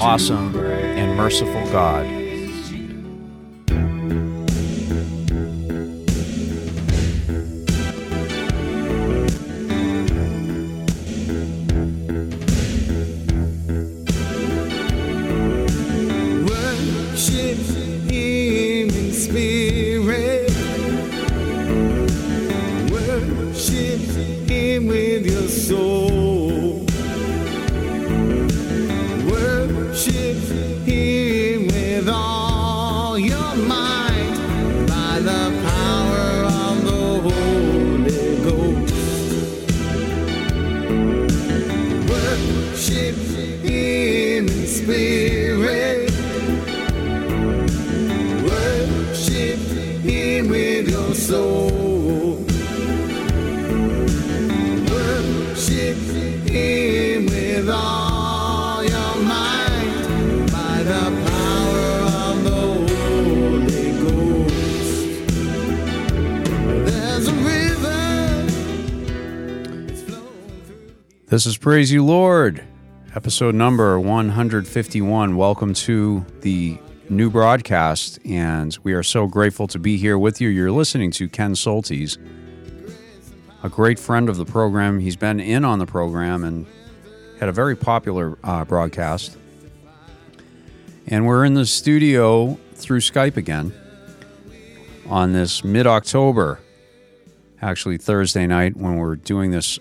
awesome, and merciful God. This is Praise You Lord, episode number 151. Welcome to the new broadcast, and we are so grateful to be here with you. You're listening to Ken Soltis, a great friend of the program. He's been in on the program and had a very popular uh, broadcast. And we're in the studio through Skype again on this mid October, actually Thursday night, when we're doing this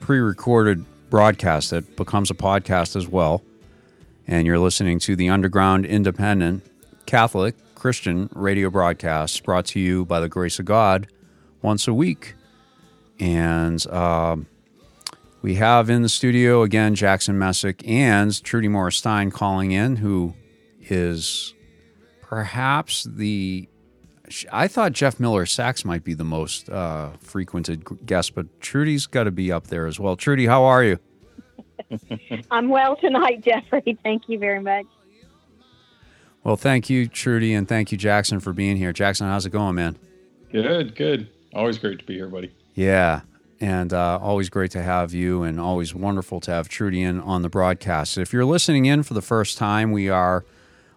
pre recorded broadcast that becomes a podcast as well. And you're listening to the Underground Independent Catholic Christian radio broadcast brought to you by the grace of God once a week. And um, we have in the studio again Jackson Messick and Trudy Morris Stein calling in, who is perhaps the I thought Jeff Miller Sachs might be the most uh, frequented guest, but Trudy's got to be up there as well. Trudy, how are you? I'm well tonight, Jeffrey. Thank you very much. Well, thank you, Trudy, and thank you, Jackson, for being here. Jackson, how's it going, man? Good, good. Always great to be here, buddy. Yeah, and uh, always great to have you, and always wonderful to have Trudy in on the broadcast. If you're listening in for the first time, we are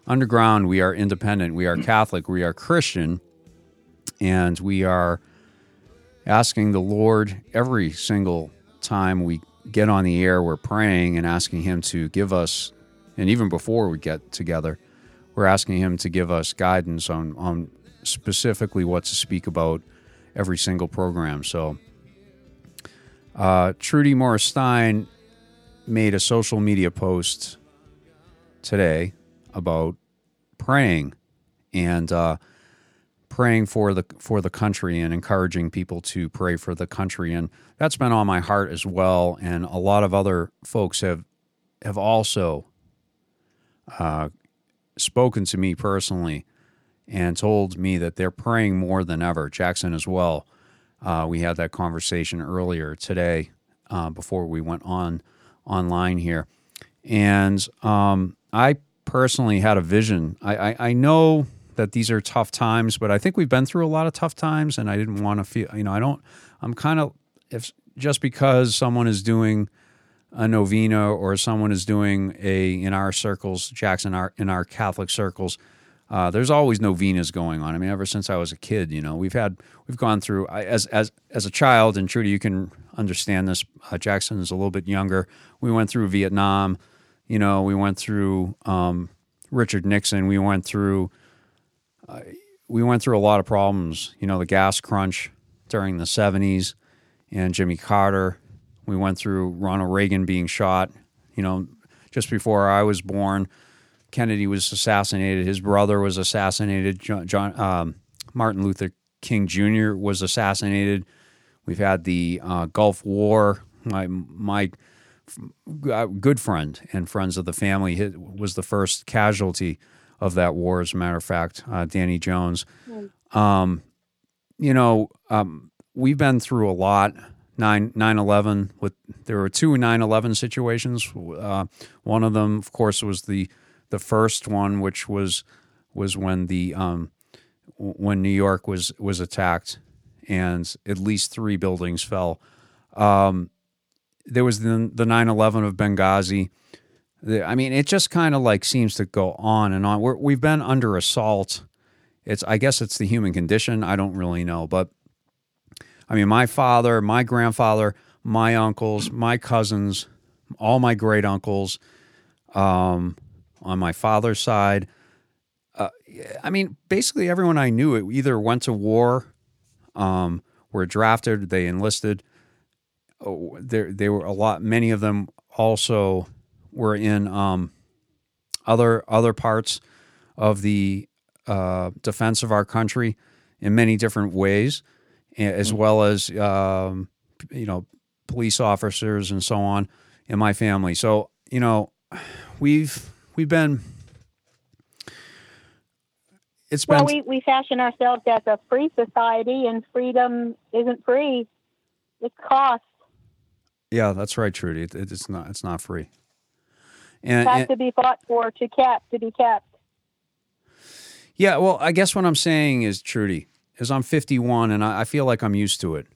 underground, we are independent, we are Catholic, we are Christian, and we are asking the Lord every single time we get on the air, we're praying and asking Him to give us, and even before we get together, we're asking Him to give us guidance on, on specifically what to speak about every single program. So, uh, Trudy Morris Stein made a social media post today about praying and uh, praying for the for the country and encouraging people to pray for the country. And that's been on my heart as well. And a lot of other folks have have also uh, spoken to me personally and told me that they're praying more than ever. Jackson as well. Uh, we had that conversation earlier today uh, before we went on online here. And um, I personally had a vision I, I, I know that these are tough times, but I think we've been through a lot of tough times, and I didn't want to feel, you know, I don't, I'm kind of, if just because someone is doing a novena or someone is doing a, in our circles, Jackson, our, in our Catholic circles, uh, there's always novenas going on. I mean, ever since I was a kid, you know, we've had, we've gone through, I, as, as, as a child, and Trudy, you can understand this, uh, Jackson is a little bit younger. We went through Vietnam, you know, we went through um, Richard Nixon, we went through, we went through a lot of problems. You know, the gas crunch during the 70s and Jimmy Carter. We went through Ronald Reagan being shot. You know, just before I was born, Kennedy was assassinated. His brother was assassinated. John, John um, Martin Luther King Jr. was assassinated. We've had the uh, Gulf War. My my good friend and friends of the family was the first casualty of that war. As a matter of fact, uh, Danny Jones. Um, you know, um, we've been through a lot. 9 11 with there were two 9-11 situations uh, one of them of course was the the first one which was was when the um, when New York was was attacked and at least three buildings fell um, there was the the 9/11 of Benghazi. I mean, it just kind of like seems to go on and on. We're, we've been under assault. It's I guess it's the human condition. I don't really know, but I mean, my father, my grandfather, my uncles, my cousins, all my great uncles, um, on my father's side. Uh, I mean, basically everyone I knew either went to war, um, were drafted, they enlisted, oh, there they were a lot. Many of them also were in um, other other parts of the uh, defense of our country in many different ways, as well as um, you know police officers and so on in my family. So you know we've we've been. It's been Well, we, we fashion ourselves as a free society, and freedom isn't free. It's cost. Yeah, that's right, Trudy. It, it's not it's not free. It And, has and- to be fought for to kept to be kept. Yeah, well, I guess what I'm saying is, Trudy, is I'm 51 and I, I feel like I'm used to it.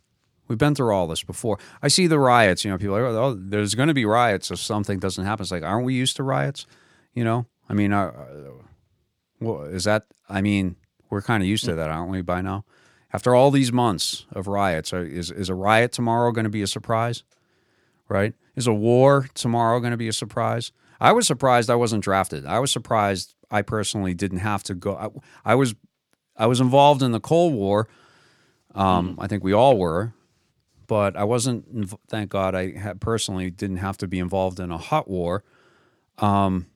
We've been through all this before. I see the riots. You know, people are like, oh, there's going to be riots if something doesn't happen. It's like, aren't we used to riots? You know, I mean, uh, uh, well, is that? I mean, we're kind of used to that, aren't we, by now? After all these months of riots, is is a riot tomorrow going to be a surprise? Right? Is a war tomorrow going to be a surprise? I was surprised I wasn't drafted. I was surprised I personally didn't have to go. I, I was I was involved in the Cold War. Um, I think we all were, but I wasn't. Thank God, I had personally didn't have to be involved in a hot war. Um,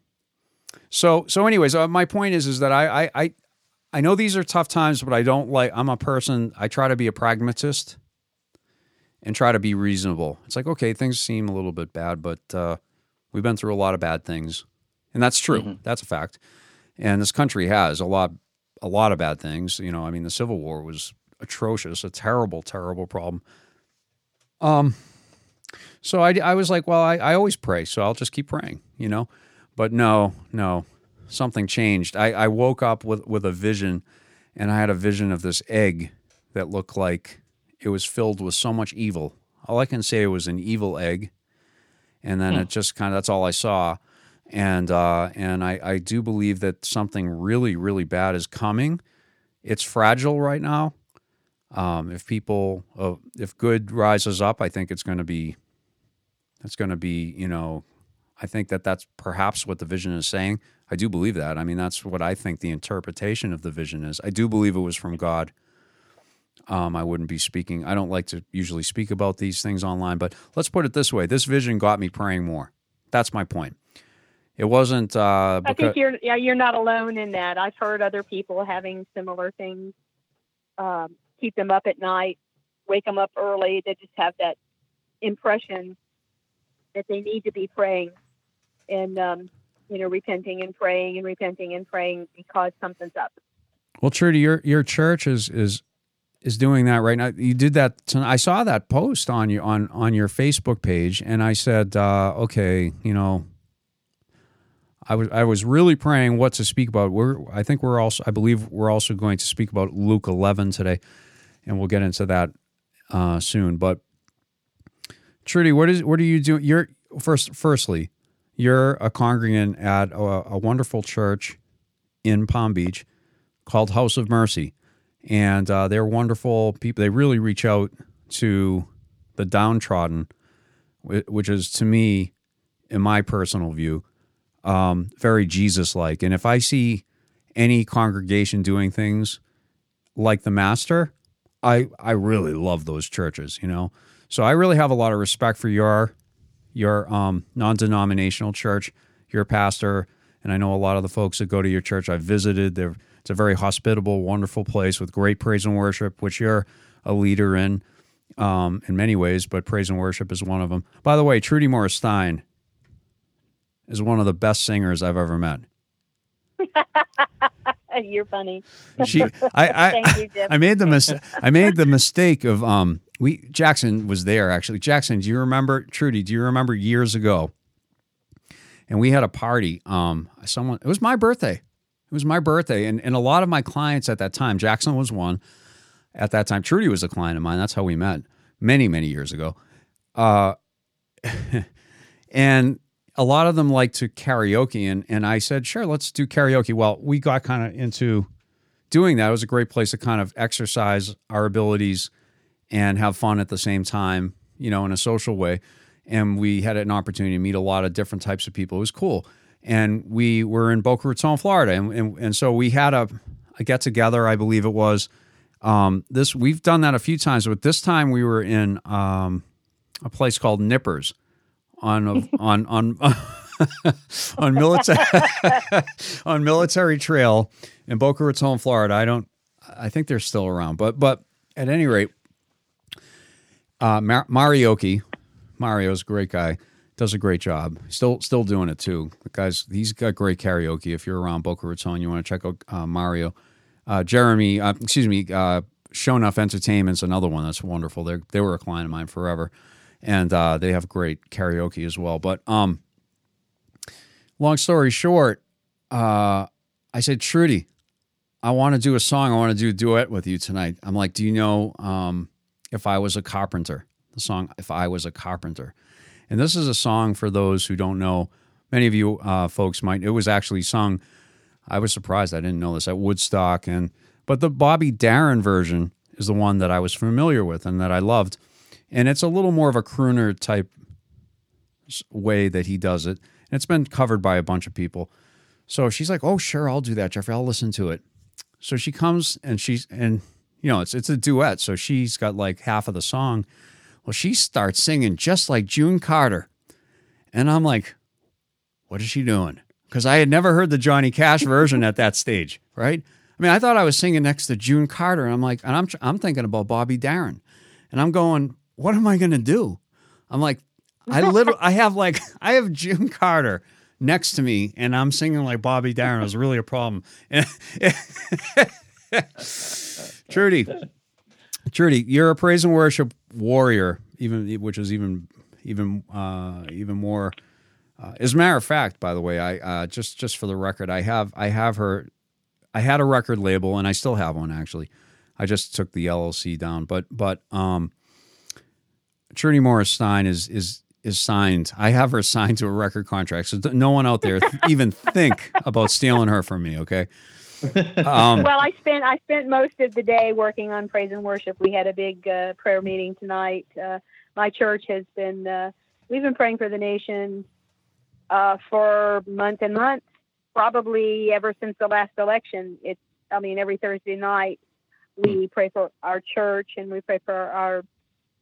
so so, anyways, uh, my point is is that I, I I I know these are tough times, but I don't like. I'm a person. I try to be a pragmatist and try to be reasonable. It's like okay, things seem a little bit bad, but uh, we've been through a lot of bad things, and that's true. That's a fact. And this country has a lot a lot of bad things. You know, I mean, the Civil War was atrocious, a terrible, terrible problem. Um, so I, I was like, well, I, I always pray, so I'll just keep praying, you know. But no, no, something changed. I, I woke up with with a vision, and I had a vision of this egg that looked like it was filled with so much evil. All I can say it was an evil egg, and then it just kind of that's all I saw. And uh, and I, I do believe that something really really bad is coming. It's fragile right now. Um, if people, uh, if good rises up, I think it's going to be, it's going to be, you know, I think that that's perhaps what the vision is saying. I do believe that. I mean, that's what I think the interpretation of the vision is. I do believe it was from God. Um, I wouldn't be speaking. I don't like to usually speak about these things online, but let's put it this way: this vision got me praying more. That's my point. It wasn't. Uh, I think you're yeah you're not alone in that. I've heard other people having similar things um, keep them up at night, wake them up early. They just have that impression that they need to be praying and um, you know repenting and praying and repenting and praying because something's up. Well, Trudy, your your church is is is doing that right now. You did that. ton- I saw that post on your on on your Facebook page, and I said, uh, okay, you know, I was I was really praying what to speak about. We're I think we're also I believe we're also going to speak about Luke eleven today, and we'll get into that uh, soon. But Trudy, what is what are you doing? You're first. Firstly, you're a congregant at a, a wonderful church in Palm Beach called House of Mercy, and uh, they're wonderful people. They really reach out to the downtrodden, which is to me, in my personal view, um, very Jesus-like. And if I see any congregation doing things like the Master, I I really love those churches. You know, so I really have a lot of respect for your your um, non-denominational church, your pastor, and I know a lot of the folks that go to your church. I've visited. They're, it's a very hospitable, wonderful place with great praise and worship, which you're a leader in. um, in many ways, but praise and worship is one of them. By the way, Trudy Morris Stein is one of the best singers I've ever met. You're funny. She, I, I, Thank you, Jim. I made the mis- I made the mistake of um, we Jackson was there actually. Jackson, do you remember Trudy? Do you remember years ago? And we had a party. Um, someone it was my birthday. It was my birthday, and and a lot of my clients at that time, Jackson was one. At that time, Trudy was a client of mine. That's how we met many many years ago. Uh, and a lot of them like to karaoke and, and I said, sure, let's do karaoke. Well, we got kind of into doing that. It was a great place to kind of exercise our abilities and have fun at the same time, you know, in a social way. And we had an opportunity to meet a lot of different types of people. It was cool. And we were in Boca Raton, Florida. And, and, and so we had a, a get together, I believe it was. Um, this we've done that a few times, but this time we were in um, a place called Nippers on a, on on on military on military trail in Boca Raton, Florida. I don't. I think they're still around, but but at any rate, uh, Mar- Marioki, Mario's a great guy. Does a great job. Still still doing it too. The guys, he's got great karaoke. If you're around Boca Raton, you want to check out uh, Mario. Uh, Jeremy, uh, excuse me, uh, Show Enough Entertainment's another one that's wonderful. They they were a client of mine forever, and uh, they have great karaoke as well. But um, long story short, uh, I said, Trudy, I want to do a song. I want to do a duet with you tonight. I'm like, do you know um, if I was a carpenter? The song "If I Was a Carpenter," and this is a song for those who don't know. Many of you uh, folks might. It was actually sung. I was surprised. I didn't know this at Woodstock, and but the Bobby Darin version is the one that I was familiar with and that I loved, and it's a little more of a crooner type way that he does it. And it's been covered by a bunch of people. So she's like, "Oh, sure, I'll do that, Jeffrey. I'll listen to it." So she comes and she's and you know it's it's a duet. So she's got like half of the song. Well, she starts singing just like June Carter, and I'm like, "What is she doing?" Because I had never heard the Johnny Cash version at that stage, right? I mean, I thought I was singing next to June Carter, and I'm like, and I'm I'm thinking about Bobby Darin, and I'm going, "What am I going to do?" I'm like, I literally, I have like, I have June Carter next to me, and I'm singing like Bobby Darin. It was really a problem. Trudy, Trudy, you're a praise and worship warrior, even which is even even uh, even more. Uh, as a matter of fact, by the way, I uh, just just for the record, I have I have her. I had a record label, and I still have one actually. I just took the LLC down, but but um, Trudy Morris Stein is is is signed. I have her signed to a record contract, so no one out there th- even think about stealing her from me. Okay. Um, well, I spent I spent most of the day working on praise and worship. We had a big uh, prayer meeting tonight. Uh, my church has been uh, we've been praying for the nation uh, for months and months, probably ever since the last election. It's I mean every Thursday night we pray for our church and we pray for our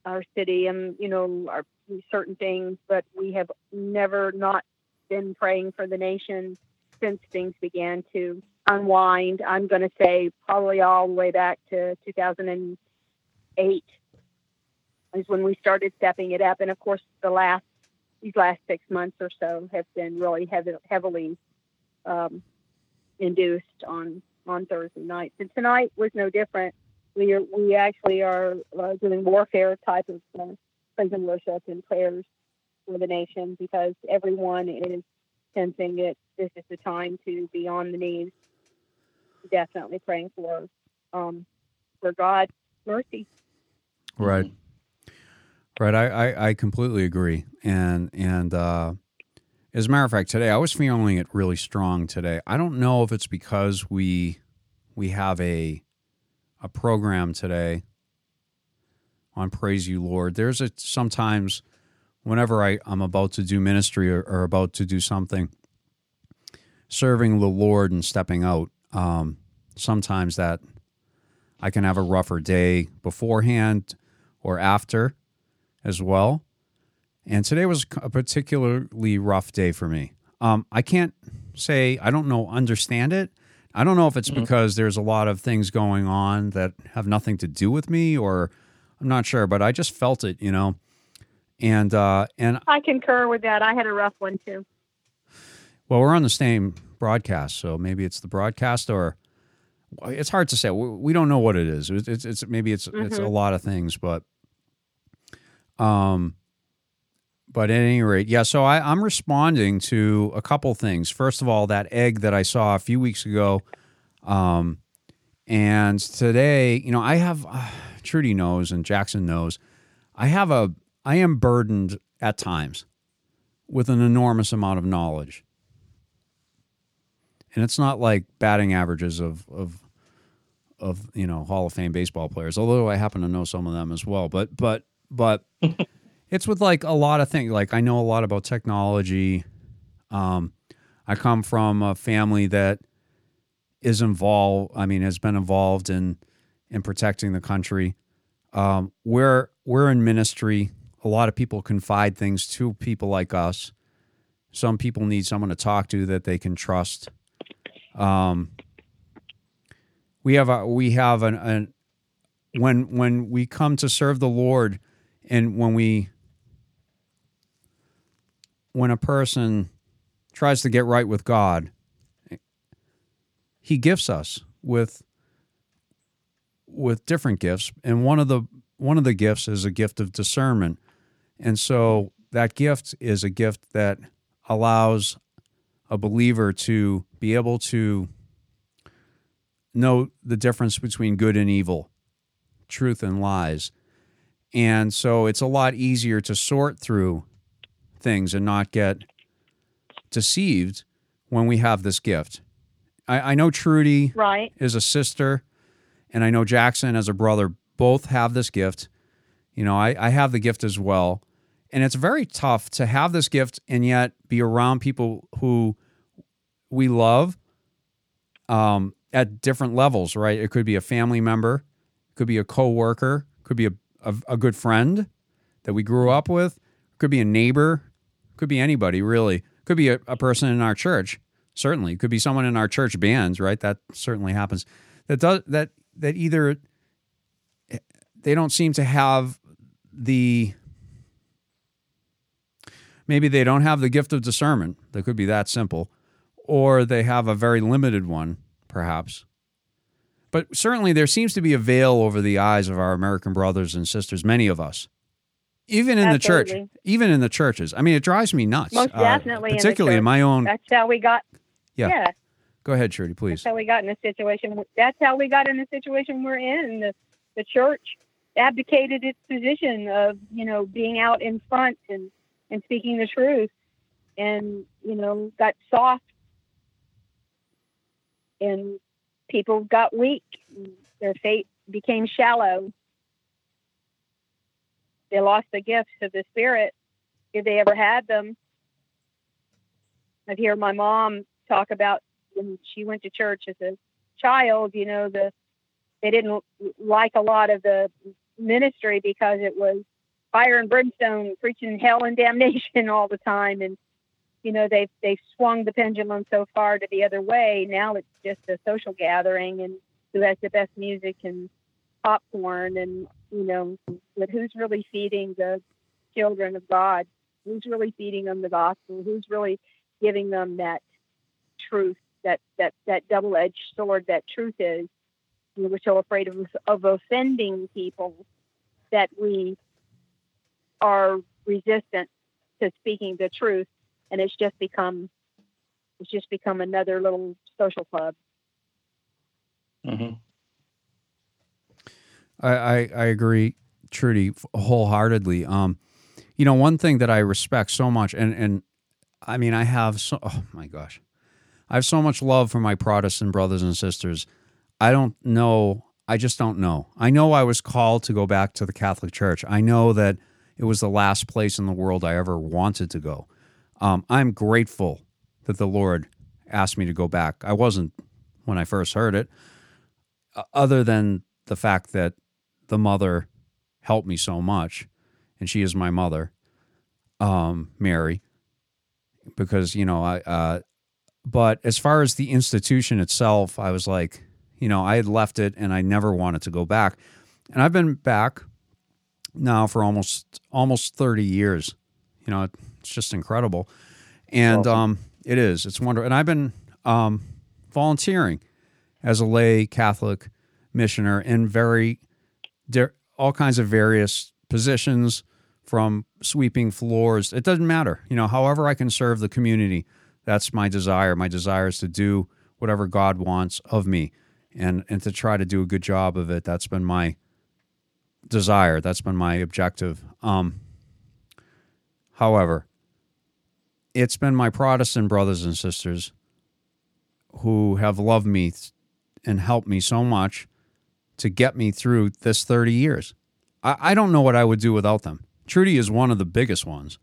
our city and you know our certain things, but we have never not been praying for the nation since things began to unwind. I'm going to say probably all the way back to 2008 is when we started stepping it up. And of course, the last these last six months or so have been really heavy, heavily um, induced on on Thursday nights. And tonight was no different. We are we actually are uh, doing warfare type of uh, and worship and prayers for the nation because everyone is sensing that this is the time to be on the knees, definitely praying for um, for God's mercy. Right. Right. I, I, I completely agree. And and uh, as a matter of fact, today I was feeling it really strong today. I don't know if it's because we we have a a program today on Praise You Lord. There's a sometimes whenever I, I'm about to do ministry or, or about to do something, serving the Lord and stepping out, um, sometimes that I can have a rougher day beforehand or after as well. And today was a particularly rough day for me. Um, I can't say I don't know understand it. I don't know if it's because there's a lot of things going on that have nothing to do with me, or I'm not sure, but I just felt it, you know. And uh, and I concur with that. I had a rough one too. well, we're on the same broadcast, so maybe it's the broadcast or it's hard to say. We, don't know what it is. It's, it's, it's maybe it's it's a lot of things, but um, but at any rate, yeah. So I, I'm responding to a couple things. First of all, that egg that I saw a few weeks ago, um, and today, you know, I have uh, Trudy knows and Jackson knows, I have a I am burdened at times with an enormous amount of knowledge and it's not like batting averages of of of you know Hall of Fame baseball players. Although I happen to know some of them as well, but but but it's with like a lot of things. Like I know a lot about technology. Um, I come from a family that is involved. I mean, has been involved in in protecting the country. Um, we're we're in ministry. A lot of people confide things to people like us. Some people need someone to talk to that they can trust. Um, we have a we have an, an when when we come to serve the Lord, and when we when a person tries to get right with God, He gifts us with with different gifts, and one of the one of the gifts is a gift of discernment, and so that gift is a gift that allows a believer to be able to know the difference between good and evil, truth and lies. And so it's a lot easier to sort through things and not get deceived when we have this gift. I, I know Trudy Right. is a sister, and I know Jackson as a brother both have this gift. You know, I, I have the gift as well. And it's very tough to have this gift and yet be around people who we love um, at different levels, right? It could be a family member, could be a coworker, could be a, a, a good friend that we grew up with, could be a neighbor, could be anybody really, could be a, a person in our church, certainly, could be someone in our church bands, right? That certainly happens. That does that that either they don't seem to have the maybe they don't have the gift of discernment. That could be that simple or they have a very limited one, perhaps. But certainly there seems to be a veil over the eyes of our American brothers and sisters, many of us. Even in the church, even in the churches. I mean, it drives me nuts. Most uh, definitely in the particularly in, church. my own. That's how we got. Yeah. yeah. Go ahead, Trudy, please. That's how we got in the situation. That's how we got in the situation we're in. The, the church abdicated its position of, you know, being out in front and, and speaking the truth and, you know, got soft and people got weak. Their faith became shallow. They lost the gifts of the Spirit if they ever had them. I've heard my mom talk about when she went to church as a child, you know, the they didn't like a lot of the ministry because it was fire and brimstone, preaching hell and damnation all the time, and you know they've they've swung the pendulum so far to the other way. Now it's just a social gathering, and who has the best music and popcorn, and you know, but who's really feeding the children of God? Who's really feeding them the gospel? Who's really giving them that truth, that that that double-edged sword that truth is? We're so afraid of of offending people that we are resistant to speaking the truth, and it's just become it's just become another little social club. Mm-hmm. I, I, I agree, Trudy, wholeheartedly. Um, you know, one thing that I respect so much, and and I mean, I have so. Oh my gosh, I have so much love for my Protestant brothers and sisters. I don't know. I just don't know. I know I was called to go back to the Catholic Church. I know that it was the last place in the world I ever wanted to go. Um, I'm grateful that the Lord asked me to go back. I wasn't when I first heard it, other than the fact that the mother helped me so much, and she is my mother, um, Mary, because you know I. Uh, but as far as the institution itself, I was like, you know, I had left it and I never wanted to go back, and I've been back now for almost almost 30 years. You know, it's just incredible. And um, it is. It's wonderful. And I've been um, volunteering as a lay Catholic missioner in very all kinds of various positions from sweeping floors. It doesn't matter. You know, however I can serve the community, that's my desire. My desire is to do whatever God wants of me and and to try to do a good job of it. That's been my desire. That's been my objective. Um, however, it's been my Protestant brothers and sisters who have loved me and helped me so much to get me through this 30 years. I, I don't know what I would do without them. Trudy is one of the biggest ones.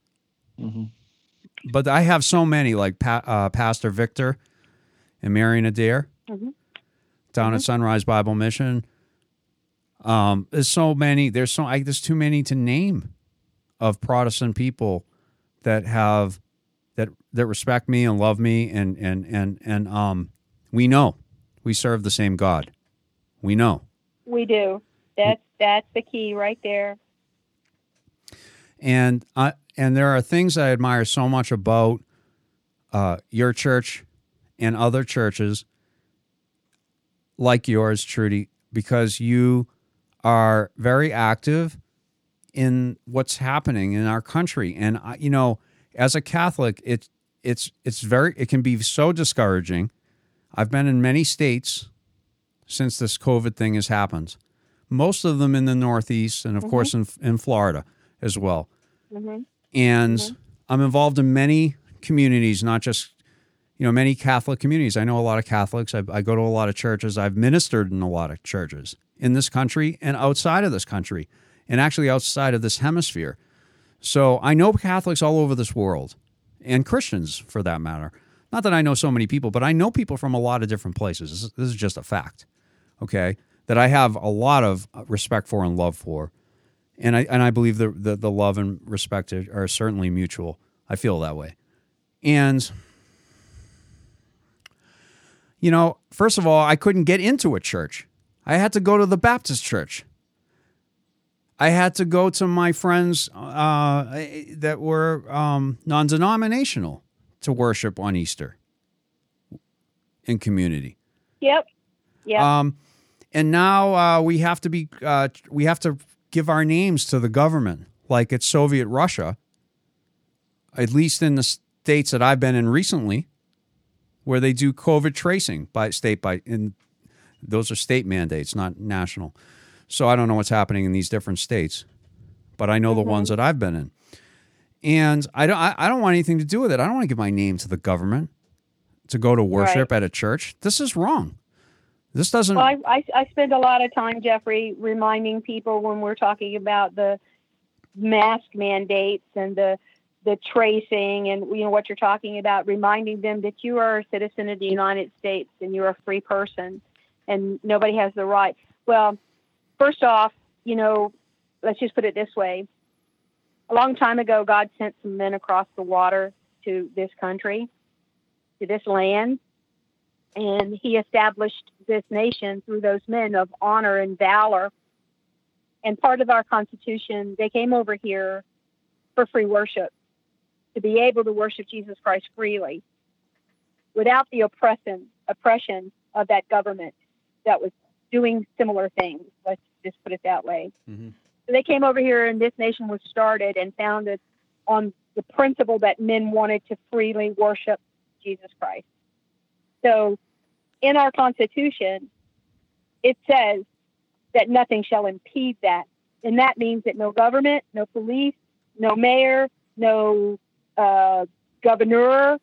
But I have so many, like pa- uh, Pastor Victor and Marion Adair down at Sunrise Bible Mission. Um, there's so many. There's so I, there's too many to name of Protestant people that have that that respect me and love me and and and and um we know we serve the same God. We know. We do. That's that's the key right there. and I and there are things I admire so much about uh, your church and other churches like yours, Trudy, because you are very active in what's happening in our country. And I, you know, as a Catholic, it's it's it's very it can be so discouraging. I've been in many states since this COVID thing has happened. Most of them in the Northeast, and of mm-hmm. course in in Florida as well. Mm-hmm. And mm-hmm. I'm involved in many communities, not just you know many Catholic communities. I know a lot of Catholics. I, I go to a lot of churches. I've ministered in a lot of churches in this country and outside of this country, and actually outside of this hemisphere. So I know Catholics all over this world, and Christians for that matter. Not that I know so many people, but I know people from a lot of different places. This is, just a fact, okay? That I have a lot of uh, respect for and love for, and I and I believe the the, the love and respect are certainly mutual. I feel that way, and you know, first of all, I couldn't get into a church. I had to go to the Baptist church. I had to go to my friends uh, that were um, non denominational to worship on Easter in community. Yep. Yep. Um, and now uh, we have to be uh, we have to give our names to the government, like it's Soviet Russia. At least in the states that I've been in recently, where they do COVID tracing by state by in those are state mandates, not national. So I don't know what's happening in these different states, but I know the ones mm-hmm. that I've been in, and I don't I, don't want anything to do with it. I don't want to give my name to the government to go to worship at a church. This is wrong. This doesn't. Well, I, I, I spend a lot of time, Jeffrey, reminding people when we're talking about the mask mandates and the the tracing and you know what you're talking about, reminding them that you are a citizen of the United States and you're a free person, and nobody has the right. Well, first off, you know, let's just put it this way: a long time ago, God sent some men across the water to this country, to this land, and he established this nation through those men of honor and valor. And part of our Constitution, they came over here for free worship, to be able to worship Jesus Christ freely without the oppression, oppression of that government that was doing similar things. Let's just put it that way. Mhm. So they came over here, and this nation was started and founded on the principle that men wanted to freely worship Jesus Christ. So in our Constitution, it says that nothing shall impede that. And that means that no government, no police, no mayor, no uh, governor,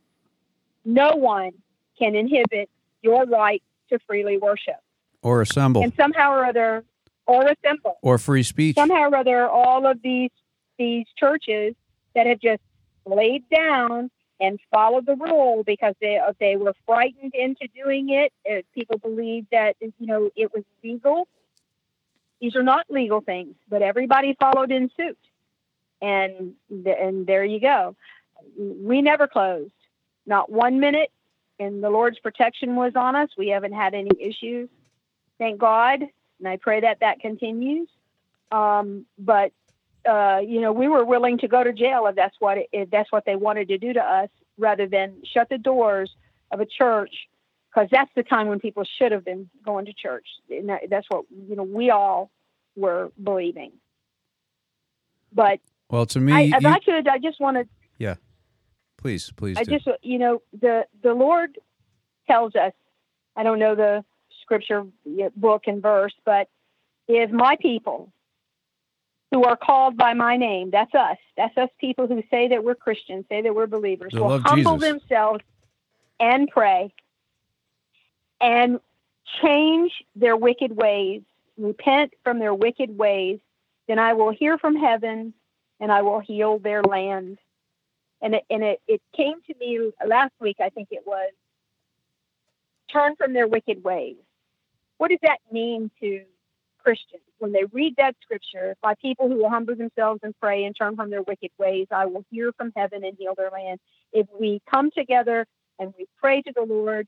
no one can inhibit your right to freely worship. Or assemble And somehow or other, or assemble or free speech. somehow or other, all of these these churches that have just laid down and followed the rule because they they were frightened into doing it. Uh, people believed that you know it was legal. These are not legal things, but everybody followed in suit, and and there you go. We never closed, not one minute, and the Lord's protection was on us. We haven't had any issues, thank God, and I pray that that continues. Um, but uh, you know, we were willing to go to jail if that's what it, if that's what they wanted to do to us, rather than shut the doors of a church, because that's the time when people should have been going to church. And that, that's what you know we all were believing. But Well, to me, I, if you- I could, I just want to yeah. Please, please. I do. just, you know, the the Lord tells us. I don't know the scripture book and verse, but if my people who are called by my name, that's us. That's us people who say that we're Christians, say that we're believers, They will humble Jesus. themselves and pray and change their wicked ways, repent from their wicked ways, then I will hear from heaven and I will heal their land and it, and it, it came to me last week, I think it was, turn from their wicked ways. What does that mean to Christians? When they read that scripture, by people who will humble themselves and pray and turn from their wicked ways, I will hear from heaven and heal their land. If we come together and we pray to the Lord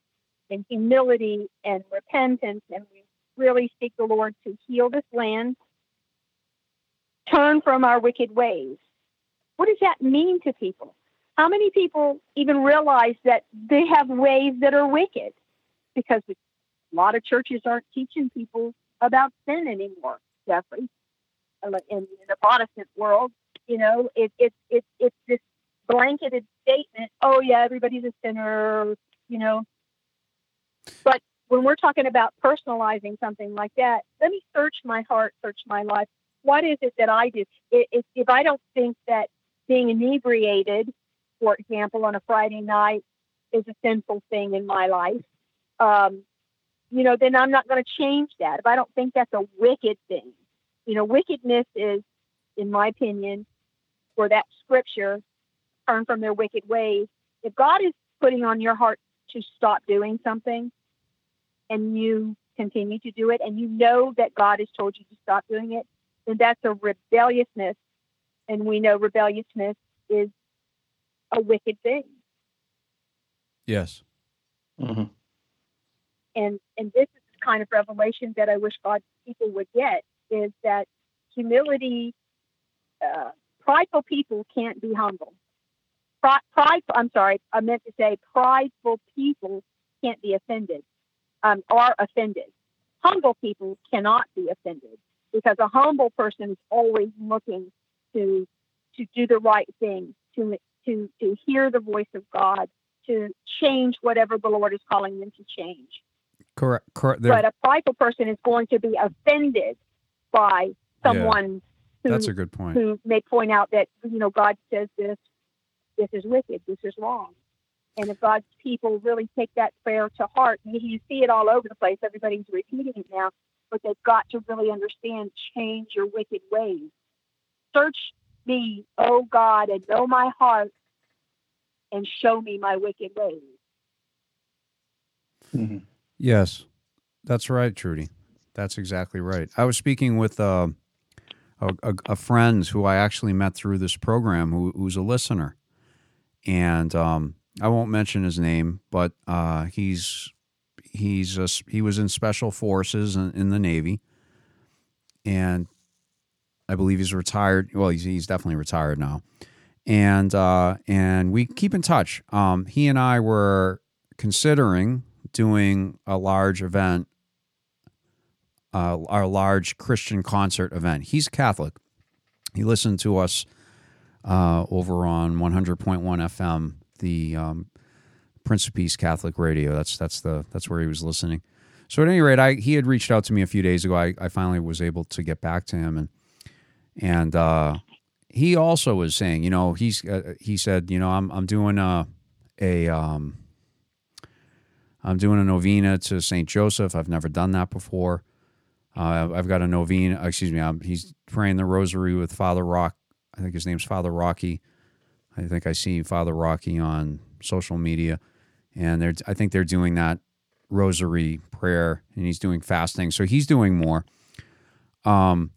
in humility and repentance and we really seek the Lord to heal this land, turn from our wicked ways. What does that mean to people? How many people even realize that they have ways that are wicked? Because a lot of churches aren't teaching people about sin anymore, Jeffrey. In, in the Protestant world, you know, it, it, it, it's this blanketed statement oh, yeah, everybody's a sinner, you know. But when we're talking about personalizing something like that, let me search my heart, search my life. What is it that I do? If, if I don't think that being inebriated, for example, on a Friday night is a sinful thing in my life, um, you know, then I'm not going to change that. If I don't think that's a wicked thing, you know, wickedness is, in my opinion, for that scripture, turn from their wicked ways. If God is putting on your heart to stop doing something and you continue to do it and you know that God has told you to stop doing it, then that's a rebelliousness. And we know rebelliousness is a wicked thing. yes. hmm and and this is the kind of revelation that I wish God people would get is that humility, uh, prideful people can't be humble. Pri- Pride, I'm sorry, I meant to say prideful people can't be offended, um, are offended. Humble people cannot be offended because a humble person is always looking to to do the right thing, to to to hear the voice of God, to change whatever the Lord is calling them to change Correct. Correct. There- but a prideful person is going to be offended by someone who, that's a good point. who may point out that you know God says this, this is wicked, this is wrong. And if God's people really take that prayer to heart, you, you see it all over the place. Everybody's repeating it now, but they've got to really understand: change your wicked ways. Search me, O God, and know my heart, and show me my wicked ways. hmm Yes, that's right, Trudy. That's exactly right. I was speaking with uh, a, a, a friend who I actually met through this program, who, who's a listener, and um, I won't mention his name, but uh, he's he's a, he was in special forces in, in the Navy, and I believe he's retired. Well, he's, he's definitely retired now, and uh, and we keep in touch. Um, he and I were considering doing a large event, uh, our large Christian concert event. He's Catholic. He listened to us uh, over on 100.1 FM, the um, Prince of Peace Catholic Radio. That's that's the that's where he was listening. So at any rate, I he had reached out to me a few days ago. I, I finally was able to get back to him and and uh, he also was saying, you know, he's uh, he said, you know, I'm I'm doing a a um, I'm doing a novena to Saint Joseph. I've never done that before. Uh, I've got a novena. Excuse me. I'm, he's praying the Rosary with Father Rock. I think his name's Father Rocky. I think I see Father Rocky on social media, and they're I think they're doing that Rosary prayer, and he's doing fasting. So he's doing more. Um,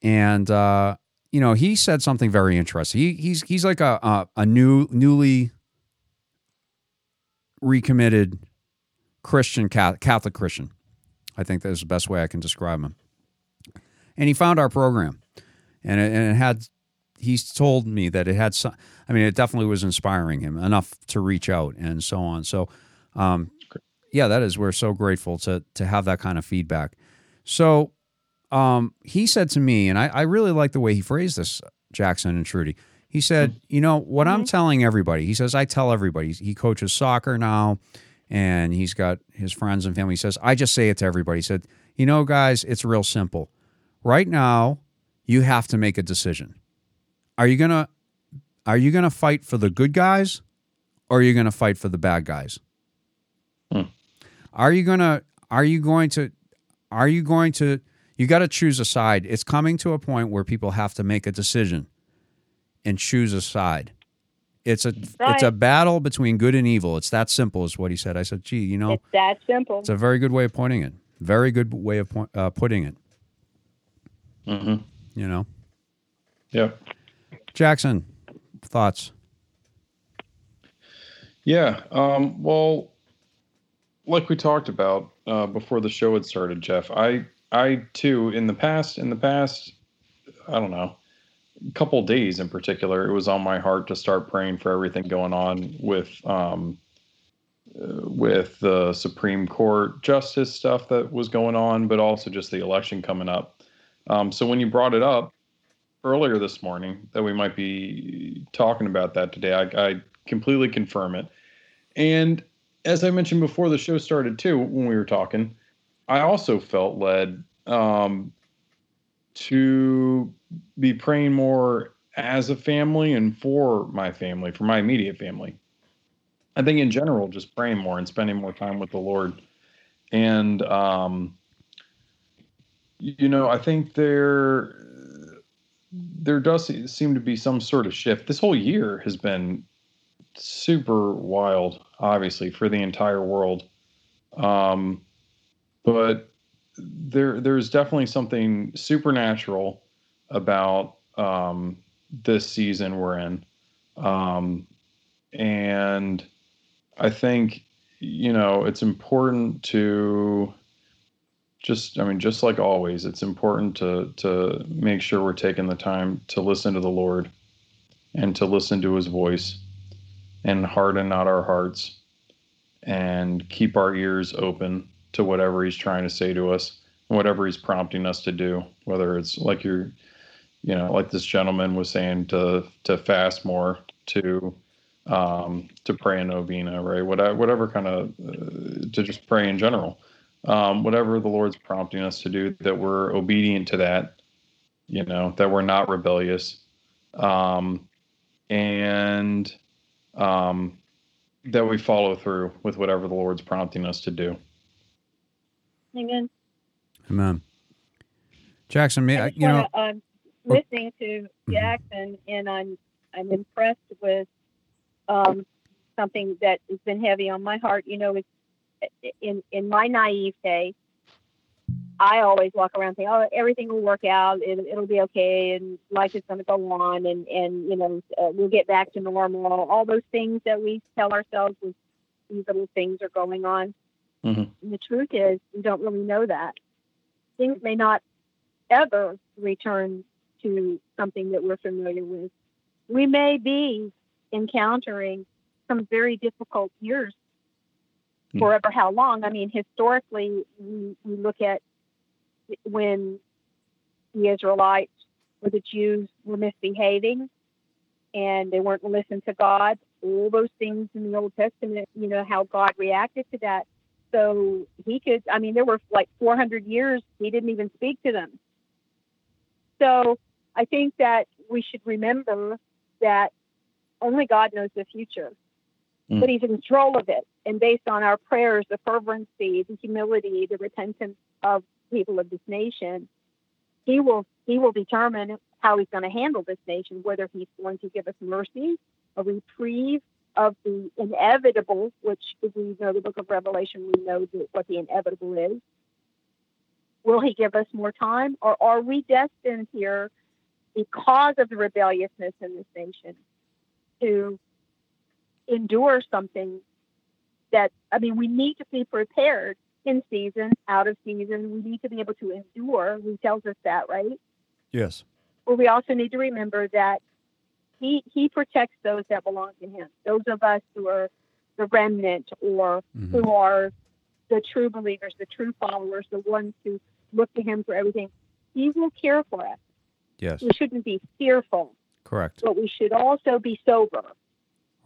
and uh, you know, he said something very interesting. He he's he's like a a, a new newly recommitted Christian Catholic, Christian. I think that's the best way I can describe him. And he found our program, and it, and it had. He told me that it had some. I mean, it definitely was inspiring him enough to reach out and so on. So, um, yeah, that is. We're so grateful to to have that kind of feedback. So, um, he said to me, and I, I really like the way he phrased this, Jackson and Trudy. He said, "You know what I'm telling everybody." He says, "I tell everybody." He coaches soccer now, and he's got his friends and family. He says, "I just say it to everybody." He said, "You know, guys, it's real simple. Right now, you have to make a decision. Are you gonna are you gonna fight for the good guys, or are you gonna fight for the bad guys? Hmm. Are you gonna are you going to are you going to you got to choose a side. It's coming to a point where people have to make a decision and choose a side. It's a it's a battle between good and evil. It's that simple, is what he said. I said, "Gee, you know, It's that simple. it's a very good way of pointing it. Very good way of point, uh, putting it. hmm You know, Yeah. Jackson, thoughts? Yeah. Um, well, like we talked about uh, before the show had started, Jeff, I, I too, in the past, in the past, I don't know, a couple days in particular, it was on my heart to start praying for everything going on with, um, uh, with the Supreme Court justice stuff that was going on, but also just the election coming up. Um, so when you brought it up earlier this morning that we might be talking about that today, I, I completely confirm it. And as I mentioned before the show started too, when we were talking, I also felt led um, to be praying more as a family and for my family, for my immediate family. I think in general, just praying more and spending more time with the Lord. And, um, you know, I think there there does seem to be some sort of shift. This whole year has been super wild, obviously, for the entire world. Um, but there, there's definitely something supernatural about um, this season we're in, um, and I think you know it's important to just i mean just like always it's important to to make sure we're taking the time to listen to the lord and to listen to his voice and harden not our hearts and keep our ears open to whatever he's trying to say to us whatever he's prompting us to do whether it's like you're you know like this gentleman was saying to to fast more to um to pray a novena right whatever whatever kind of uh, to just pray in general um, whatever the Lord's prompting us to do, that we're obedient to that, you know, that we're not rebellious, um, and um, that we follow through with whatever the Lord's prompting us to do. Again, Amen. Jackson, may I, I you know, wanna, I'm listening to Jackson, and I'm I'm impressed with um, something that has been heavy on my heart. You know, it's in in my naivete, I always walk around saying, "Oh, everything will work out. It, it'll be okay, and life is going to go on, and and you know, uh, we'll get back to normal." All those things that we tell ourselves, when these little things are going on. Mhm. And the truth is, we don't really know that things may not ever return to something that we're familiar with. We may be encountering some very difficult years Hmm. forever how long. I mean, historically, we, we look at when the Israelites or the Jews were misbehaving and they weren't listening to God, all those things in the Old Testament, you know, how God reacted to that. So he could, I mean, there were like 400 years he didn't even speak to them. So I think that we should remember that only God knows the future, Mm. but He's in control of it. And based on our prayers, the fervency, the humility, the repentance of people of this nation, He will He will determine how He's going to handle this nation. Whether He's going to give us mercy, a reprieve of the inevitable, which if we know the Book of Revelation, we know what the inevitable is. Will He give us more time, or are we destined here because of the rebelliousness in this nation to endure something that I mean we need to be prepared in season, out of season. We need to be able to endure. He tells us that, right? yes. but we also need to remember that he he protects those that belong to him. Those of us who are the remnant or Mhm. who are the true believers, the true followers, the ones who look to him for everything. He will care for us. Yes. We shouldn't be fearful, Correct. but we should also be sober.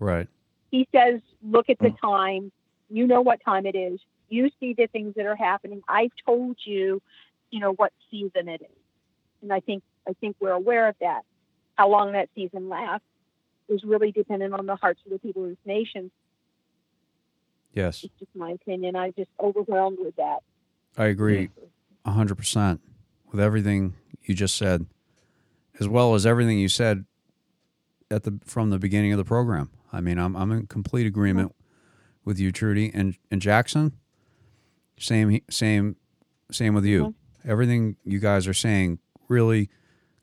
Right. He says, look at the mm. time. You know what time it is. You see the things that are happening. I've told you, you know, what season it is. And I think I think we're aware of that. How long that season lasts is really dependent on the hearts of the people of this nation. Yes. It's just my opinion. I'm just overwhelmed with that. I agree a hundred percent with everything you just said, as well as everything you said at the from the beginning of the program. I mean, I'm I'm in complete agreement with you, Trudy, and and Jackson. Same same same with you. Everything you guys are saying really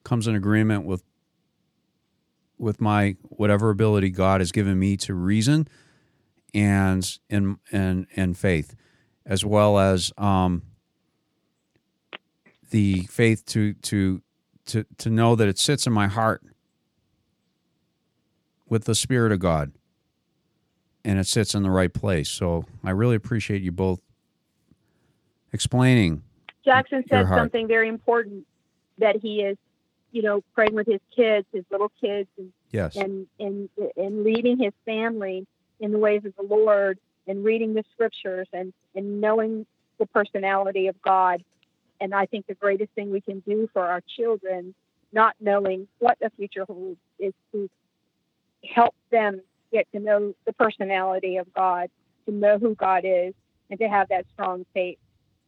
comes in agreement with with my whatever ability God has given me to reason and and and and faith, as well as um, the faith to to to to know that it sits in my heart with the spirit of God, and it sits in the right place. So I really appreciate you both explaining. Jackson said heart. something very important that he is, you know, praying with his kids, his little kids, and Yes, and and and leading his family in the ways of the Lord and reading the scriptures and and knowing the personality of God. And I think the greatest thing we can do for our children, not knowing what the future holds, is to help them get to know the personality of God, to know who God is, and to have that strong faith.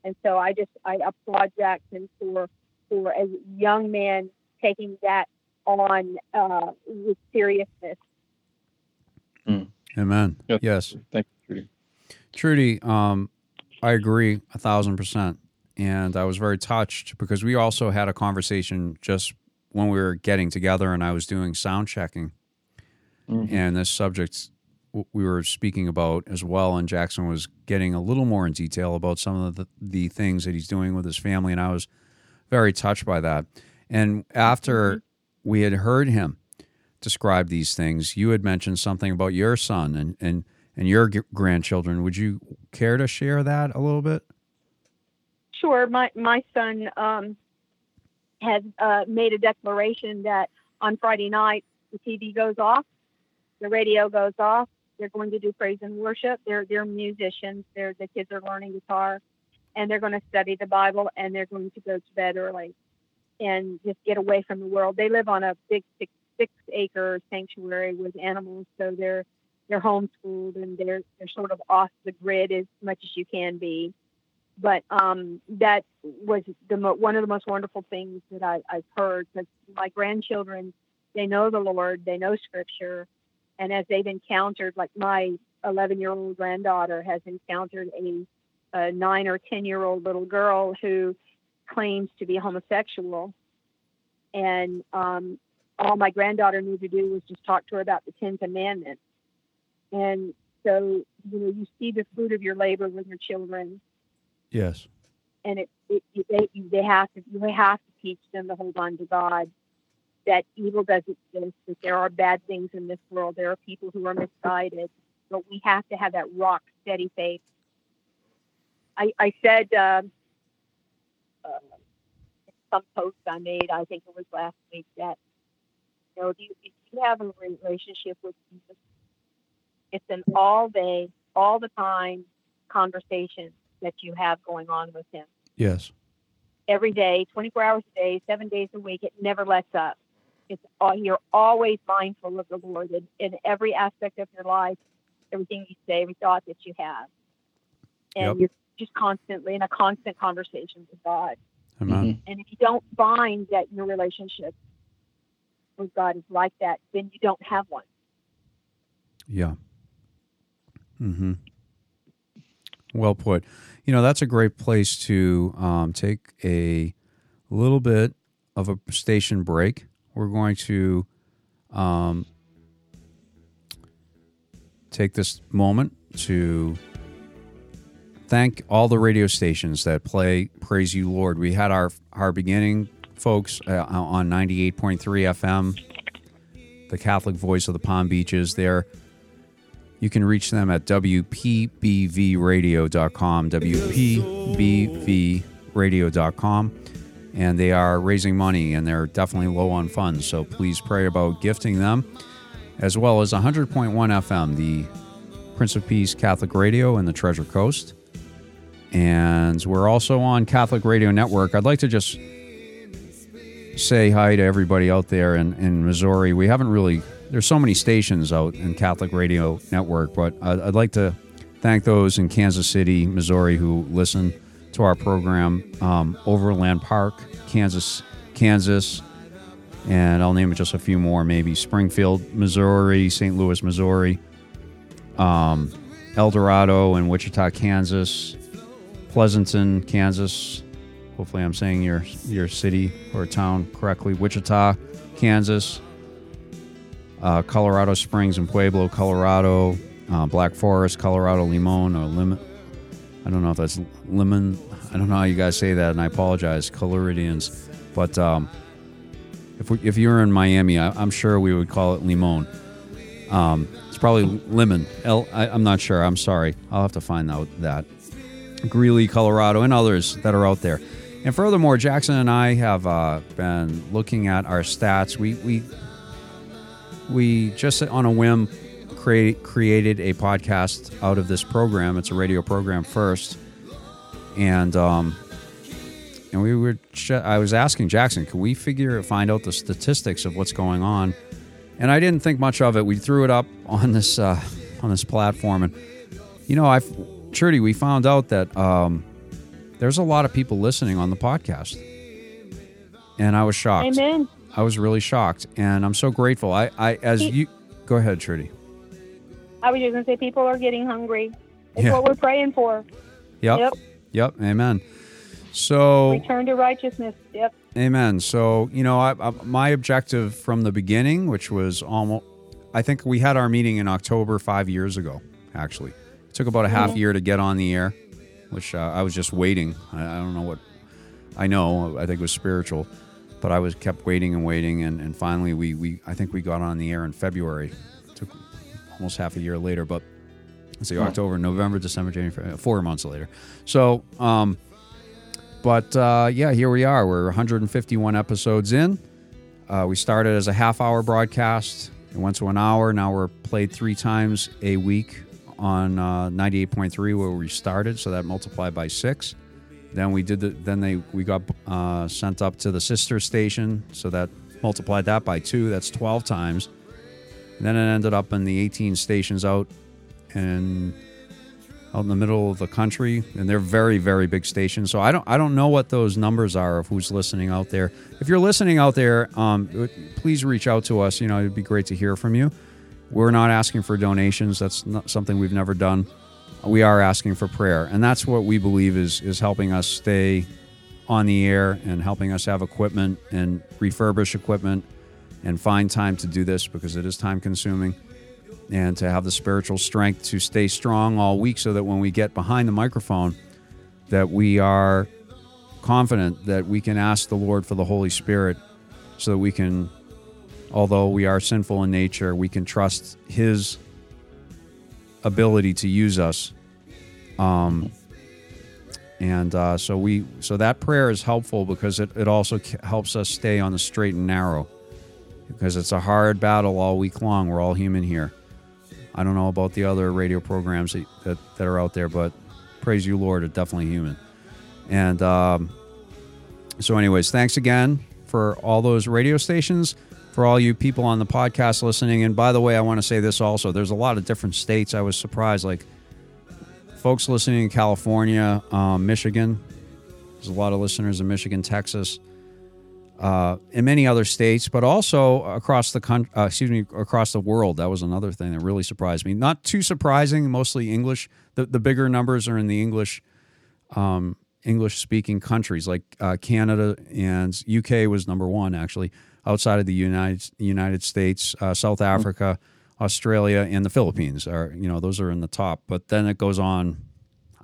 And so I just I applaud Jackson for for a young man taking that on uh, with seriousness. Amen. Yes. Yes. Thank you, Trudy. Trudy, um, I agree a thousand percent. And I was very touched because we also had a conversation just when we were getting together and I was doing sound checking. Mhm. And this subject we were speaking about as well. And Jackson was getting a little more in detail about some of the, the things that he's doing with his family. And I was very touched by that. And after we had heard him describe these things, you had mentioned something about your son and, and, and your grandchildren. Would you care to share that a little bit? Sure, my my son um, has uh, made a declaration that on Friday night the TV goes off, the radio goes off. They're going to do praise and worship. They're they're musicians. They're the kids are learning guitar, and they're going to study the Bible and they're going to go to bed early, and just get away from the world. They live on a big six six acre sanctuary with animals, so they're they're homeschooled and they're they're sort of off the grid as much as you can be but um, that was the mo- one of the most wonderful things that I, I've heard. Because my grandchildren, they know the Lord, they know Scripture, and as they've encountered, like my 11 year old granddaughter has encountered a, a nine or 10 year old little girl who claims to be homosexual, and um, all my granddaughter knew to do was just talk to her about the Ten Commandments, and so you know you see the fruit of your labor with your children Yes. and it, it they they have to you have to teach them to hold on to God. That evil does exist. That there are bad things in this world. There are people who are misguided, but we have to have that rock steady faith. I I said uh, uh, some post I made. I think it was last week that you know if you, if you have a relationship with Jesus, it's an all day, all the time conversation that you have going on with him Yes. every day, 24 hours a day, seven days a week. It never lets up. It's all, you're always mindful of the Lord in, in every aspect of your life, everything you say, every thought that you have, and Yep. you're just constantly in a constant conversation with God. Amen. And if you don't find that your relationship with God is like that, then you don't have one. Yeah. Mm-hmm. Well put. You know, that's a great place to um, take a little bit of a station break. We're going to um, take this moment to thank all the radio stations that play Praise You Lord. We had our our beginning folks uh, on 98.3 FM, the Catholic Voice of the Palm Beaches. There, you can reach them at WPBVradio.com, WPBVradio.com. And they are raising money and they're definitely low on funds. So please pray about gifting them, as well as 100.1 FM, the Prince of Peace Catholic Radio in the Treasure Coast. And we're also on Catholic Radio Network. I'd like to just say hi to everybody out there in, in Missouri. We haven't really, there's so many stations out in Catholic Radio Network, but I'd, like to thank those in Kansas City, Missouri, who listen to our program. Um, Overland Park, Kansas, Kansas, and I'll name just a few more, maybe Springfield, Missouri, St. Louis, Missouri, um, El Dorado and Wichita, Kansas, Pleasanton, Kansas. Hopefully, I'm saying your your city or town correctly. Wichita, Kansas, uh, Colorado Springs and Pueblo, Colorado, uh, Black Forest, Colorado, Limon or Limon. I don't know if that's Lemon. I don't know how you guys say that, and I apologize, Coloridians. But um, if we, if you're in Miami, I, I'm sure we would call it Limon. Um, it's probably lemon. L, I, I'm not sure. I'm sorry. I'll have to find out that. Greeley, Colorado, and others that are out there. And furthermore, Jackson and I have uh, been looking at our stats. We we we just on a whim create, created a podcast out of this program. It's a radio program first, and um, and we were. I was asking Jackson, can we figure find out the statistics of what's going on? And I didn't think much of it. We threw it up on this uh, on this platform, and you know, I Trudy, we found out that um, there's a lot of people listening on the podcast, and I was shocked. Amen. I was really shocked, and I'm so grateful. I, I as you go ahead, Trudy. I was just going to say people are getting hungry. That's Yeah. what we're praying for. Yep. Yep. Yep. Amen. So Return to righteousness. Yep. Amen. So, you know, I, I, my objective from the beginning, which was almost, I think we had our meeting in October five years ago, actually. It took about a half year to get on the air, which uh, I was just waiting. I, I don't know what, I know, I think it was spiritual, but I was kept waiting and waiting. And, and finally, we, we, I think we got on the air in February. It took almost half a year later, but let's see, October, November, December, January, four months later. So, um, but uh, yeah, here we are. We're 151 episodes in. Uh, we started as a half hour broadcast. It went to an hour. Now we're played three times a week on uh, 98.3 where we started. So that multiplied by six. Then we did the. Then they we got uh, sent up to the sister station. So that multiplied that by two. That's 12 times. And then it ended up in the 18 stations out and out in the middle of the country, and they're very, very big stations. So I don't, I don't know what those numbers are of who's listening out there. If you're listening out there, um, please reach out to us. You know, it'd be great to hear from you. We're not asking for donations. That's not something we've never done. We are asking for prayer, and that's what we believe is is helping us stay on the air and helping us have equipment and refurbish equipment and find time to do this because it is time consuming. And to have the spiritual strength to stay strong all week so that when we get behind the microphone that we are confident that we can ask the lord for the holy spirit so that we can although we are sinful in nature we can trust his ability to use us. Um, and uh, so we so that prayer is helpful because it, it also helps us stay on the straight and narrow. Because it's a hard battle all week long. We're all human here. I don't know about the other radio programs that, that, that are out there, but praise you, Lord, are definitely human. And um, so, anyways, thanks again for all those radio stations, for all you people on the podcast listening. And by the way, I want to say this also there's a lot of different states. I was surprised, like folks listening in California, um, Michigan. There's a lot of listeners in Michigan, Texas uh, many other states, but also across the country. Uh, excuse me, across the world. That was another thing that really surprised me. Not too surprising. Mostly English. The the bigger numbers are in the English, um, English speaking countries like uh, Canada and UK was number one actually. Outside of the United United States, uh, South Africa, Australia, and the Philippines are you know those are in the top. But then it goes on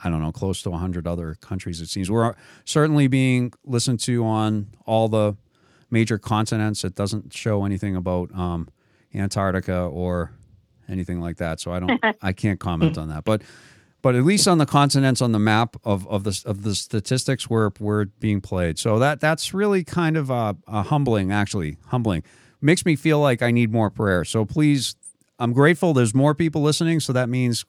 I don't know, close to 100 other countries, it seems. We're certainly being listened to on all the major continents. It doesn't show anything about um, Antarctica or anything like that. So I don't, I can't comment on that. But but at least on the continents on the map of, of the of the statistics were were being played. So that that's really kind of a, uh, humbling, actually humbling. Makes me feel like I need more prayer. So please, I'm grateful. There's more people listening, so that means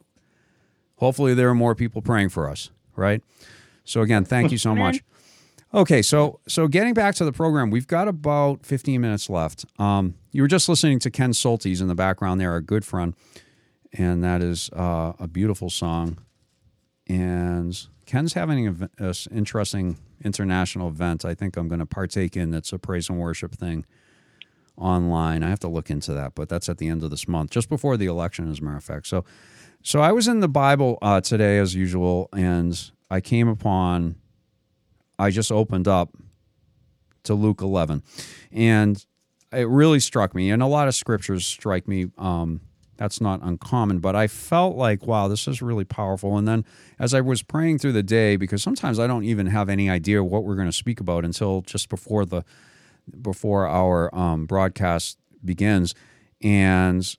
hopefully there are more people praying for us, right? So again, thank you so much. Okay, so so getting back to the program, we've got about 15 minutes left. Um, you were just listening to Ken Soltis in the background there, a good friend, and that is uh, a beautiful song. And Ken's having an interesting international event. I think I'm going to partake in. That's a praise and worship thing online. I have to look into that, but that's at the end of this month, just before the election, as a matter of fact. So, so I was in the Bible uh, today, as usual, and I came upon. I just opened up to Luke 11, and it really struck me. And a lot of scriptures strike me. Um, that's not uncommon, but I felt like, wow, this is really powerful. And then as I was praying through the day, because sometimes I don't even have any idea what we're going to speak about until just before the before our um, broadcast begins, and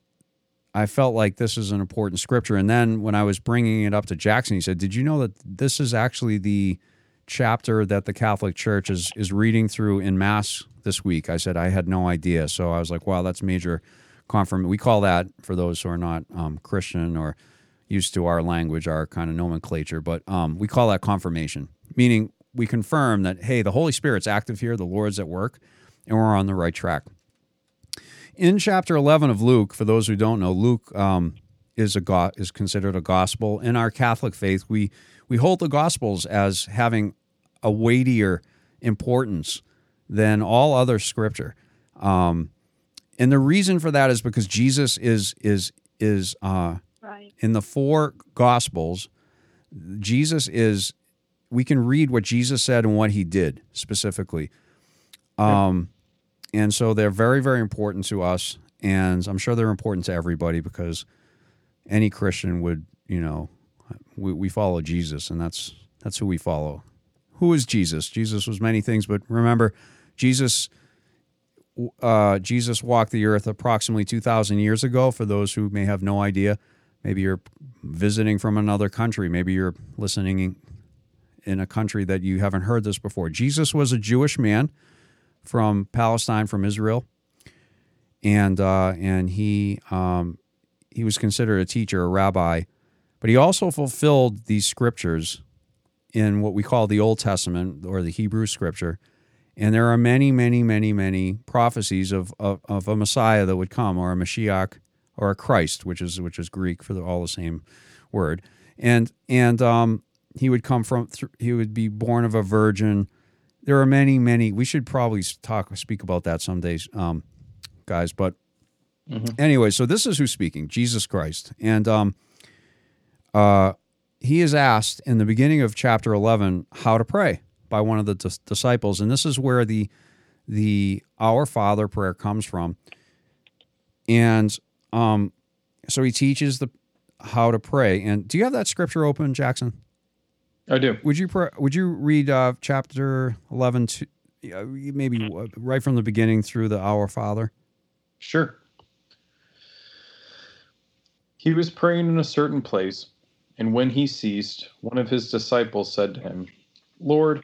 I felt like this is an important scripture. And then when I was bringing it up to Jackson, he said, "Did you know that this is actually the chapter that the Catholic Church is is reading through in Mass this week?" I said, "I had no idea." So I was like, "Wow, that's major." Confirm. We call that for those who are not um, Christian or used to our language, our kind of nomenclature, but um, we call that confirmation, meaning we confirm that hey, the Holy Spirit's active here, the Lord's at work, and we're on the right track. In chapter eleven of Luke, for those who don't know, Luke um, is a go- is considered a gospel in our Catholic faith. We we hold the Gospels as having a weightier importance than all other Scripture. Um, and the reason for that is because Jesus is is is uh, Right. in the four gospels. Jesus is we can read what Jesus said and what he did specifically. Um, and so they're very very important to us, and I'm sure they're important to everybody because any Christian would you know we, we follow Jesus, and that's that's who we follow. Who is Jesus? Jesus was many things, but remember, Jesus uh, Jesus walked the earth approximately 2,000 years ago. For those who may have no idea, maybe you're visiting from another country, maybe you're listening in a country that you haven't heard this before. Jesus was a Jewish man from Palestine, from Israel, and uh, and he um, he was considered a teacher, a rabbi, but he also fulfilled these scriptures in what we call the Old Testament or the Hebrew Scripture. And there are many, many, many, many prophecies of, of, of a Messiah that would come, or a Mashiach, or a Christ, which is which is Greek for the, all the same word. And and um, he would come from he would be born of a virgin. There are many, many. We should probably talk speak about that some days, um, guys. But anyway, so this is who's speaking, Jesus Christ, and um, uh, he is asked in the beginning of chapter eleven how to pray by one of the dis- disciples, and this is where the the Our Father prayer comes from. And um, so he teaches the how to pray. And do you have that scripture open, Jackson? I do. Would you pray, would you read uh, chapter eleven to uh, maybe right from the beginning through the Our Father? Sure. He was praying in a certain place, and when he ceased, one of his disciples said to him, Lord,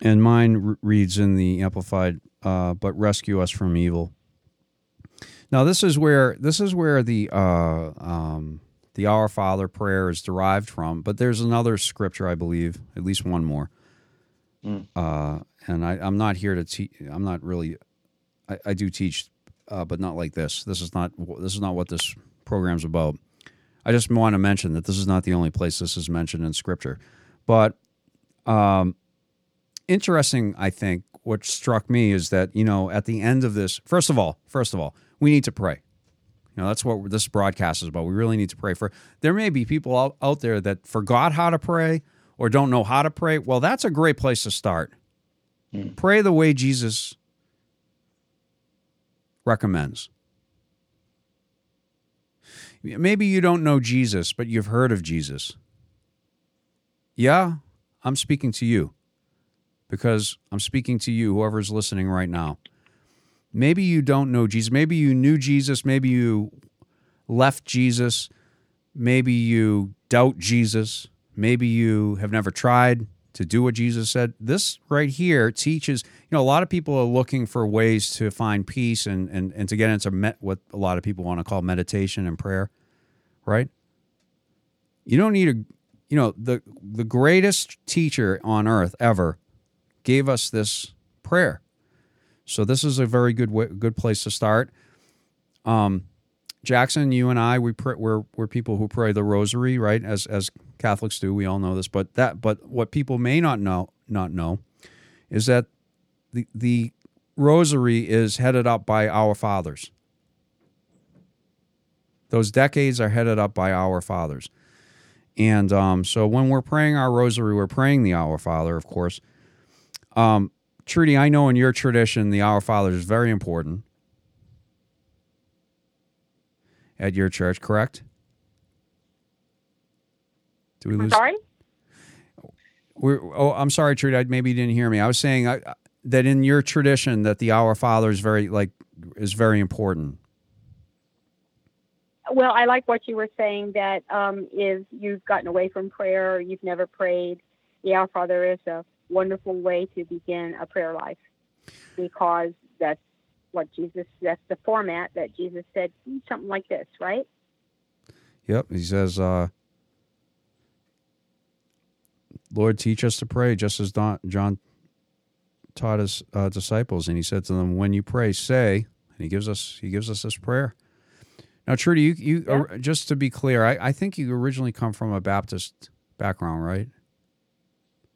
And mine r- reads in the Amplified, uh, "But rescue us from evil." Now this is where this is where the uh, um, the Our Father prayer is derived from. But there's another scripture, I believe, at least one more. Uh, and I, I'm not here to teach. I'm not really. I, I do teach, uh, but not like this. This is not. This is not what this program's about. I just want to mention that this is not the only place this is mentioned in Scripture, but um, interesting. I think what struck me is that you know at the end of this, first of all, first of all, we need to pray. You know that's what this broadcast is about. We really need to pray for. There may be people out, out there that forgot how to pray or don't know how to pray. Well, that's a great place to start. Hmm. Pray the way Jesus recommends. Maybe you don't know Jesus, but you've heard of Jesus. Yeah, I'm speaking to you because I'm speaking to you, whoever's listening right now. Maybe you don't know Jesus. Maybe you knew Jesus. Maybe you left Jesus. Maybe you doubt Jesus. Maybe you have never tried to do what Jesus said. This right here teaches, you know, a lot of people are looking for ways to find peace and, and, and to get into met, what a lot of people want to call meditation and prayer, right? You don't need a, you know, the, the greatest teacher on earth ever gave us this prayer. So this is a very good way, good place to start. Um, Jackson, you and I, we pray, we're we're people who pray the Rosary, right? As as Catholics do, we all know this. But that, but what people may not know not know is that the the Rosary is headed up by our fathers. Those decades are headed up by our fathers, and um, so when we're praying our Rosary, we're praying the Our Father, of course. Um, Trudy, I know in your tradition, the Our Father is very important at your church, correct? Do we I'm lose? sorry. We're, oh, I'm sorry, Trudy. I, maybe you didn't hear me. I was saying I, that in your tradition, that the Our Father is very like is very important. Well, I like what you were saying that um, is you've gotten away from prayer, you've never prayed. The Our Father is a wonderful way to begin a prayer life because that's what Jesus, that's the format that Jesus said, something like this, right? Yep. He says, uh, "Lord, teach us to pray, just as Don, John taught his uh, disciples." And he said to them, "When you pray, say." And he gives us he gives us this prayer. Now, Trudy, you you Yeah. uh, just to be clear, I, I think you originally come from a Baptist background, right?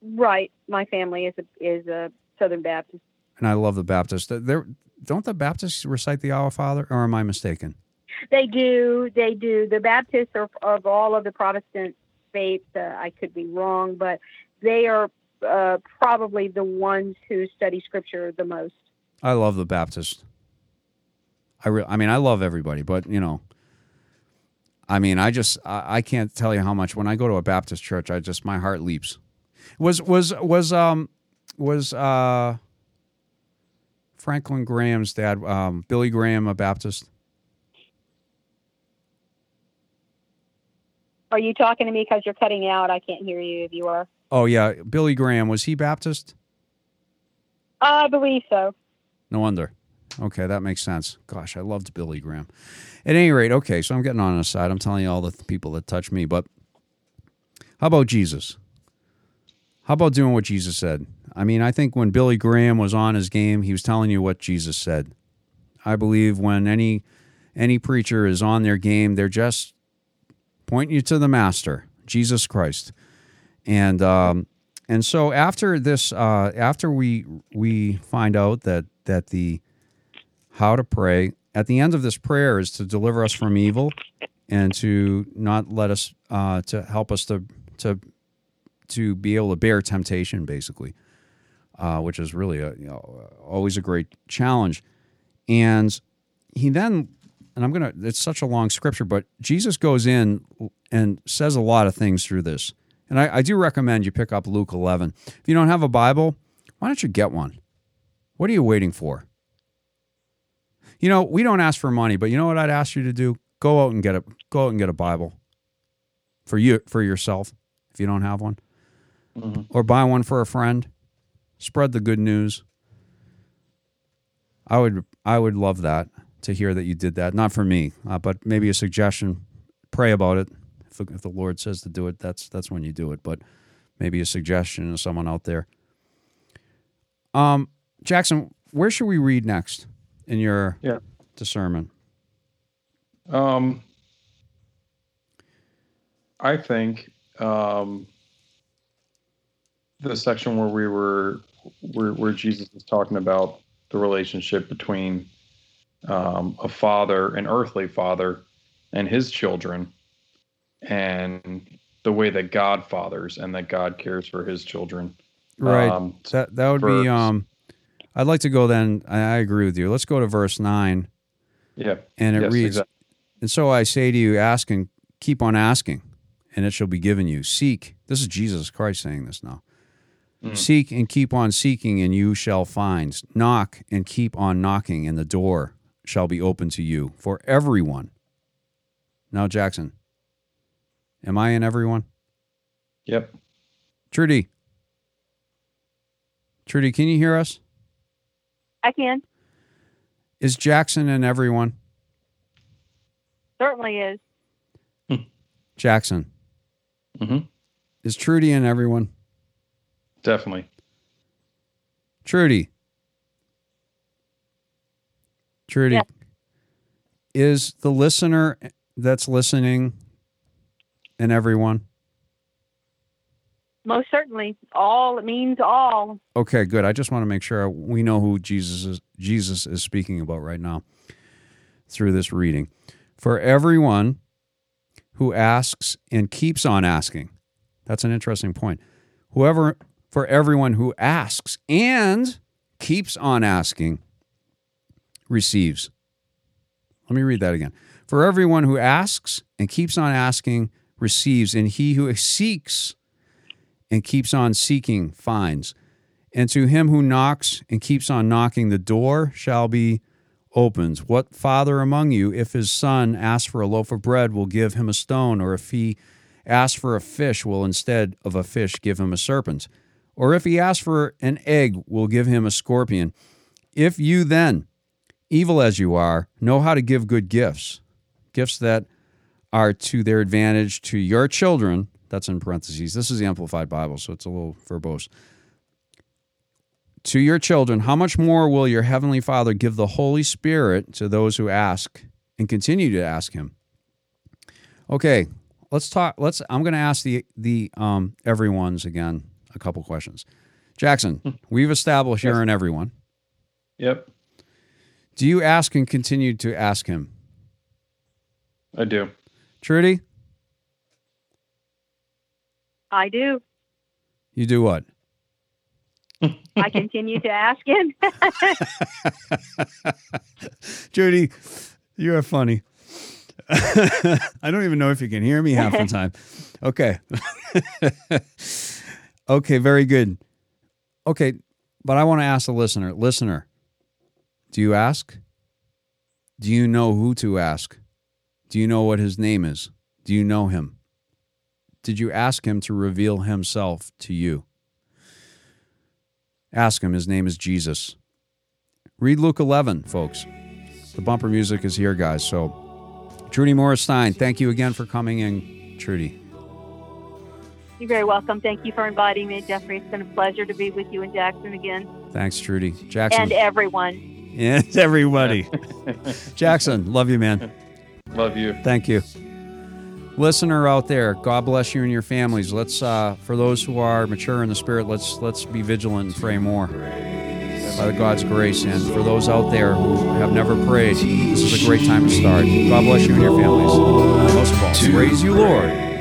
Right. My family is a, is a Southern Baptist. And I love the Baptist. There, don't the Baptists recite the Our Father, or am I mistaken? They do. They do. The Baptists are of all of the Protestant faiths. Uh, I could be wrong, but they are uh, probably the ones who study Scripture the most. I love the Baptist. I re- I mean, I love everybody, but you know, I mean, I just I, I can't tell you how much when I go to a Baptist church, I just my heart leaps. Was was was um was uh Franklin Graham's dad, um, Billy Graham, a Baptist? Are you talking to me because you're cutting out? I can't hear you if you are. Oh yeah, Billy Graham was he Baptist? I believe so. No wonder. Okay, that makes sense. Gosh, I loved Billy Graham. At any rate, okay, so I'm getting on a side. I'm telling you all the th- people that touch me, but how about Jesus? How about doing what Jesus said? I mean, I think when Billy Graham was on his game, he was telling you what Jesus said. I believe when any any preacher is on their game, they're just pointing you to the master, Jesus Christ. And um, and so after this, uh, after we we find out that that the how to pray at the end of this prayer is to deliver us from evil and to not let us uh, to help us to to to be able to bear temptation, basically, uh, which is really a you know always a great challenge. And he then, and I'm gonna. It's such a long scripture, but Jesus goes in and says a lot of things through this. And I, I do recommend you pick up Luke 11. If you don't have a Bible, why don't you get one? What are you waiting for? You know, we don't ask for money, but you know what I'd ask you to do? Go out and get a go out and get a Bible for you for yourself if you don't have one, or buy one for a friend. Spread the good news. I would I would love that to hear that you did that. Not for me, uh, but maybe a suggestion. Pray about it. If, if the Lord says to do it, that's that's when you do it. But maybe a suggestion to someone out there. Um, Jackson, where should we read next in your Yeah. discernment? Um, I think um, the section where we were where, where Jesus is talking about the relationship between um, a father, an earthly father, and his children, and the way that God fathers and that God cares for his children. Right. Um, that that would be um I'd like to go then I, I agree with you. Let's go to verse 9 yeah. and it Yes, reads exactly. And so I say to you ask and keep on asking and it shall be given you. Seek. This is Jesus Christ saying this now. Mm. Seek and keep on seeking and you shall find. Knock and keep on knocking and the door shall be open to you for everyone. Now Jackson. Am I in everyone? Yep. Trudy. Trudy, can you hear us? I can. Is Jackson in everyone? Certainly is. Jackson. hmm Is Trudy in everyone? Definitely. Trudy. Trudy. Yes. Is the listener that's listening and everyone? Most certainly. All it means all. Okay, good. I just want to make sure we know who Jesus is Jesus is speaking about right now through this reading. For everyone who asks and keeps on asking. That's an interesting point. Whoever for everyone who asks and keeps on asking receives. Let me read that again. For everyone who asks and keeps on asking receives, and he who seeks and keeps on seeking finds. And to him who knocks and keeps on knocking, the door shall be opened. What father among you, if his son asks for a loaf of bread, will give him a stone? Or if he asks for a fish, will instead of a fish give him a serpent? Or if he asks for an egg, we'll give him a scorpion? If you then, evil as you are, know how to give good gifts, gifts that are to their advantage to your children, that's in parentheses. This is the Amplified Bible, so it's a little verbose. To your children, how much more will your heavenly Father give the Holy Spirit to those who ask and continue to ask him? Okay, let's talk let's I'm going to ask the the um everyone's again a couple questions. Jackson, hmm. we've established you're in everyone. Yep. Do you ask and continue to ask him? I do. Trudy, I do. you do what? I continue to ask him. Judy, you are funny. I don't even know if you can hear me half the time. Okay. Okay, very good. Okay, but I want to ask the listener listener, do you ask? Do you know who to ask? Do you know what his name is? Do you know him? Did you ask him to reveal himself to you? Ask him. His name is Jesus. Read Luke 11, folks. The bumper music is here, guys. So, Trudy Morris Stein, thank you again for coming in, Trudy. You're very welcome. Thank you for inviting me, Jeffrey. It's been a pleasure to be with you and Jackson again, Thanks, Trudy. Jackson. and everyone. and everybody. Jackson, love you, man. Love you. Thank you. Listener out there, God bless you and your families. Let's, uh, for those who are mature in the spirit, let's let's be vigilant and pray more by the God's grace. And for those out there who have never prayed, this is a great time to start. God bless you and your families. Most of all, praise you, Lord.